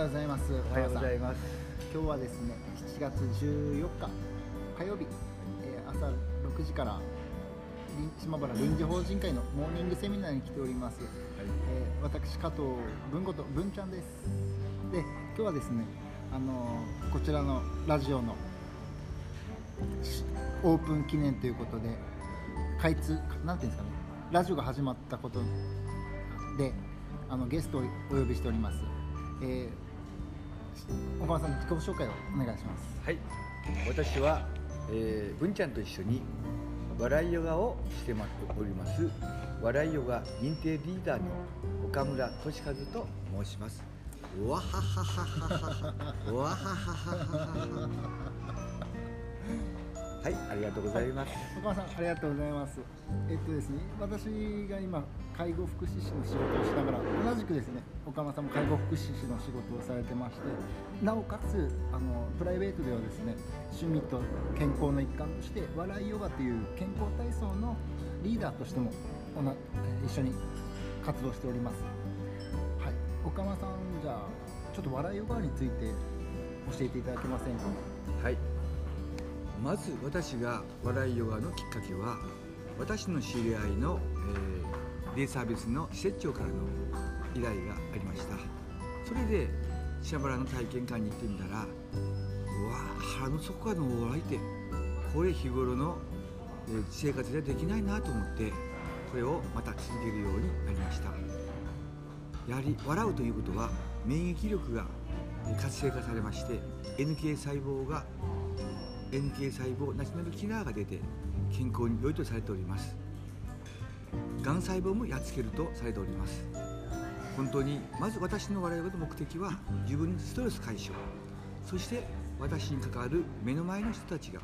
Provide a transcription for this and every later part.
ようございます。おはようございます。今日はですね、7月14日火曜日、えー朝6時から臨島原臨時法人会のモーニングセミナーに来ております。えー私加藤文子と文ちゃんです。で、今日はですね、あのーこちらのラジオのしオープン記念ということで開通なんていうんですかね、ラジオが始まったことで、あのゲストをお呼びしております。小川さん自己紹介をお願いします。はい、私は、えー、文ちゃんと一緒に笑いヨガをしてまおります笑いヨガ認定リーダーの岡村俊和と申します。わはははははわはははははい、ありがとうございます。小川さんありがとうございます。えっとですね、私が今介護福祉士の仕事をしながら同じくですね、岡間さんも介護福祉士の仕事をされてまして、なおかつあのプライベートではですね、趣味と健康の一環として笑いヨガという健康体操のリーダーとしても一緒に活動しております。はい、岡間さんじゃあちょっと笑いヨガについて教えていただけませんか？はい。まず私が笑いヨガのきっかけは私の知り合いの、えーデイサービスの施設長からの依頼がありました。それでシャバラの体験館に行ってみたらうわ腹の底からの笑いってこれ日頃の、えー生活ではできないなと思ってこれをまた続けるようになりました。やはり笑うということは免疫力が活性化されまして NK 細胞が NK 細胞ナショナルキラーが出て健康に良いとされております。がん細胞もやっつけるとされております。本当にまず私の我々の目的は自分のストレス解消。そして私に関わる目の前の人たちが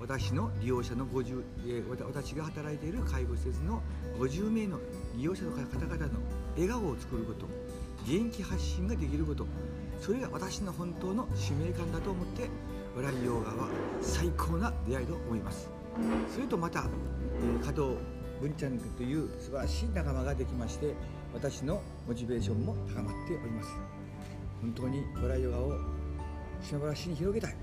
私の利用者の50、え私が働いている介護施設の50名の利用者の方々の笑顔を作ること。元気発信ができること。それが私の本当の使命感だと思って笑いヨガは最高な出会いと思いますそれとまた、え加藤文ちゃんという素晴らしい仲間ができまして私のモチベーションも高まっております本当に笑いヨガを島原市に広げたい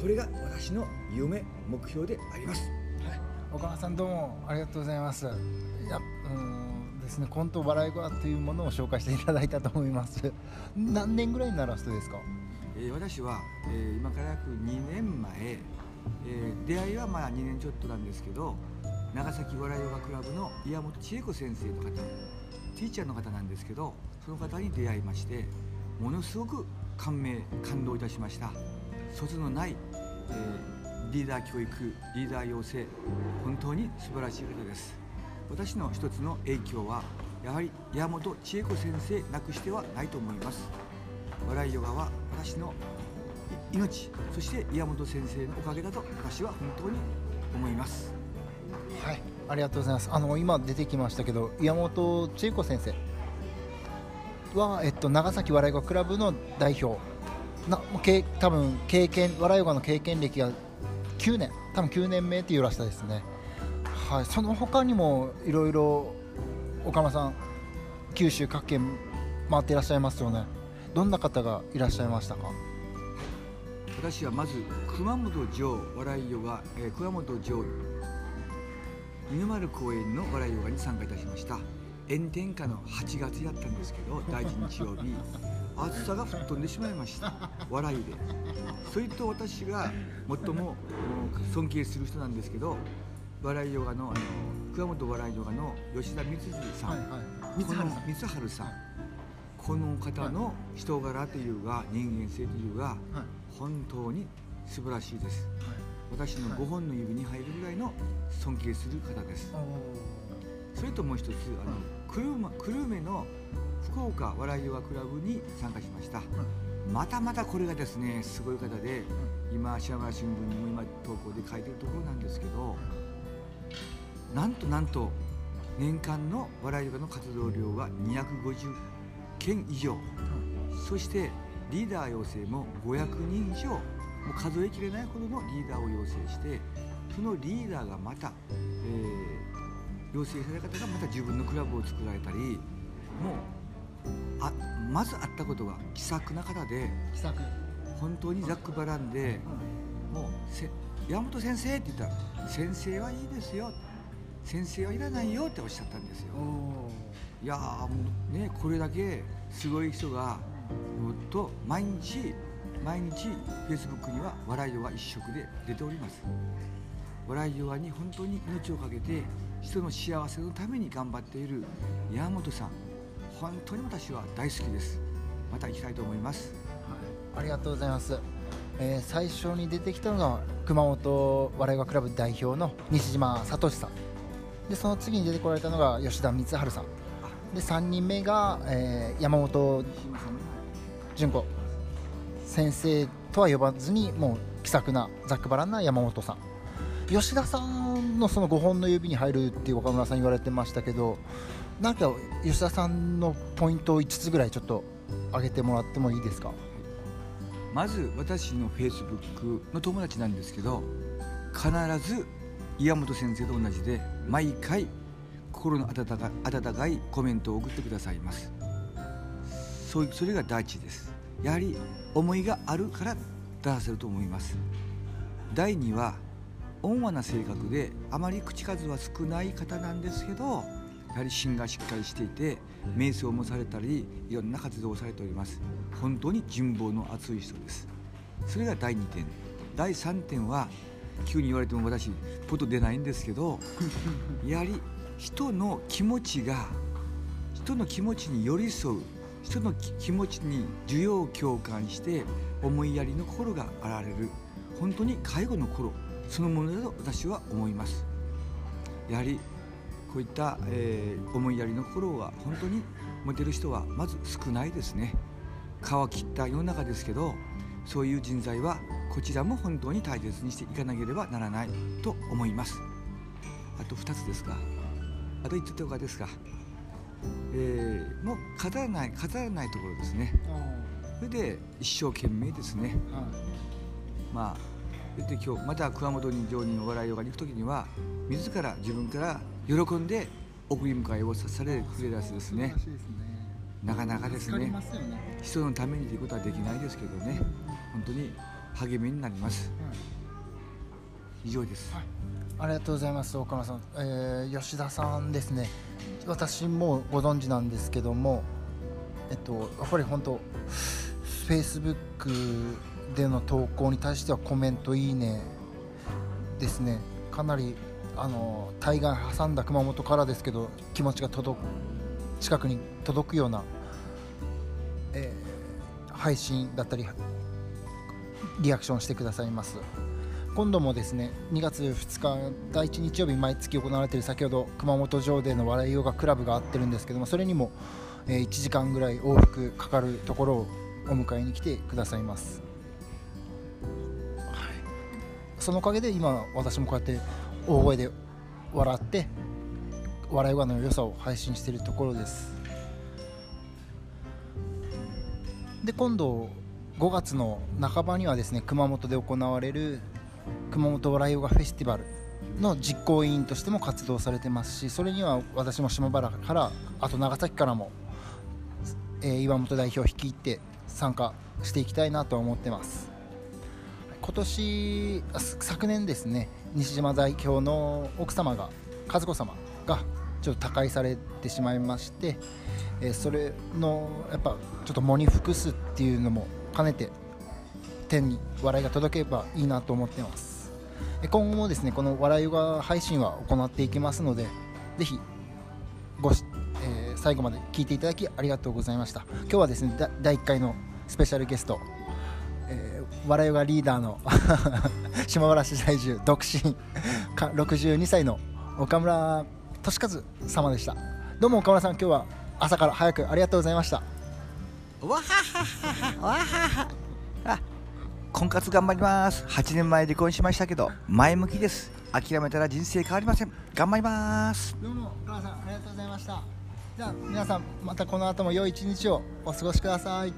これが私の夢目標でありますはい、岡川さんどうもありがとうございます。いや、うんですね、コント笑い声というものを紹介していただいたと思います。何年ぐらいにならすとですか？え私は、え今から約2年前、え出会いはまあ2年ちょっとなんですけど長崎笑いヨガクラブの岩本千恵子先生の方ティーチャーの方なんですけどその方に出会いましてものすごく感銘感動いたしました。卒のない、えーリーダー教育リーダー養成本当に素晴らしいことです。私の一つの影響はやはり岩本千恵子先生なくしてはないと思います。笑いヨガは私の命そして岩本先生のおかげだと私は本当に思いますはい、ありがとうございます。あの今出てきましたけど、岩本千恵子先生はえっと長崎笑い声クラブの代表。な、もうけ多分経験笑いヨガの経験歴が9年、多分9年目っていうらしさですね。はい、その他にもいろいろ岡間さん九州各県回っていらっしゃいますよね。どんな方がいらっしゃいましたか？私はまず熊本城笑いヨガ、えー熊本城犬丸公園の笑いヨガに参加いたしました。炎天下の8月やったんですけど第一日曜日。暑さが吹っ飛んでしまいました。笑いで。それと私が最もうん尊敬する人なんですけど笑いヨガのあの熊本笑いヨガの吉田光次さん、はいはい。この光晴さんこの方の人柄というか人間性というかはい。本当に素晴らしいです。はい。私の5本の指に入るぐらいの尊敬する方です。おそれともう一つあの久留米久留米の福岡笑いヨガクラブに参加しました。またまたこれがですねすごい方で今島村新聞にも今投稿で書いてるところなんですけどなんとなんと年間の笑いヨガの活動量が250件以上。そしてリーダー養成も500人以上。もう数えきれないほどのリーダーを養成してそのリーダーがまた、えー養成された方がまた自分のクラブを作られたりもうあまず会ったことが気さくな方で気さく。本当にざっくばらんでもうせ山本先生って言ったら先生はいいですよ先生はいらないよっておっしゃったんですよいやもうねこれだけすごい人がもっと毎日毎日フェイスブックには笑いヨガ一色で出ております。笑いヨガに本当に命を懸けて人の幸せのために頑張っている山本さん。本当に私は大好きです。また行きたいと思います。はい。ありがとうございます、えー最初に出てきたのが熊本笑いがクラブ代表の西島聡さん。でその次に出てこられたのが吉田光晴さん。で3人目が、えー山本純子。先生とは呼ばずにもう気さくなざっくばらんな山本さん。吉田さんのその5本の指に入るって岡村さん言われてましたけどなんか吉田さんのポイントを5つぐらいちょっと上げてもらってもいいですか？まず私のフェイスブックの友達なんですけど必ず岩本先生と同じで毎回心の温か温かいコメントを送ってくださいます。そうそれが第一です。やはり思いがあるから出させると思います。第二は温和な性格であまり口数は少ない方なんですけどやはり芯がしっかりしていて瞑想もされたりいろんな活動をされております。本当に人望の厚い人です。それが第2点。第3点は急に言われても私ポッと出ないんですけどやはり人の気持ちが人の気持ちに寄り添う人の気持ちに需要共感して思いやりの心が現れる本当に介護の頃そのものだと私は思います。やはりこういった、えー思いやりの心は本当に持てる人はまず少ないですね。皮切った世の中ですけどそういう人材はこちらも本当に大切にしていかなければならないと思います。あと2つですかあと1つとかですか。えーもう語らない語らないところですね。それで一生懸命ですね。まあそれで今日また熊本に上人の笑いヨガに行く時には自ら自分から喜んで送り迎えをさされるくれるやつですね。ね。なかなかですね。ね。人のためにということはできないですけどね。本当に励みになります。以上です。はいありがとうございます岡村さん、えー吉田さんですね。私もご存知なんですけどもえっとやっぱり本当フェイスブックでの投稿に対してはコメントいいねですね。かなりあの対岸挟んだ熊本からですけど気持ちが届く近くに届くような、えー配信だったりリアクションしてくださいます。今度もですね2月2日第1日曜日毎月行われている先ほど熊本城での笑いヨガクラブがあってるんですけどもそれにも、えー1時間ぐらい往復かかるところをお迎えに来てくださいます、はい、そのおかげで今私もこうやって大声で笑って笑いヨガの良さを配信しているところです。で今度5月の半ばにはですね熊本で行われる熊本笑いヨガフェスティバルの実行委員としても活動されてますしそれには私も島原からあと長崎からも、えー岩本代表を率いて参加していきたいなと思ってます。今年昨年ですね西島代表の奥様が和子様がちょっと他界されてしまいまして、えーそれのやっぱちょっと喪に服すっていうのも兼ねて天に笑いが届けばいいなと思ってます。今後もですねこの笑いヨガ配信は行っていきますのでぜひごし、えー最後まで聞いていただきありがとうございました。今日はですね第1回のスペシャルゲスト、えー笑いヨガリーダーの 島原市在住独身か62歳の岡村俊和様でした。どうも岡村さん今日は朝から早くありがとうございました。わははははわはは。婚活頑張ります。8年前離婚しましたけど前向きです。諦めたら人生変わりません。頑張ります。どうもお母さんありがとうございました。じゃあ皆さんまたこの後も良い一日をお過ごしください。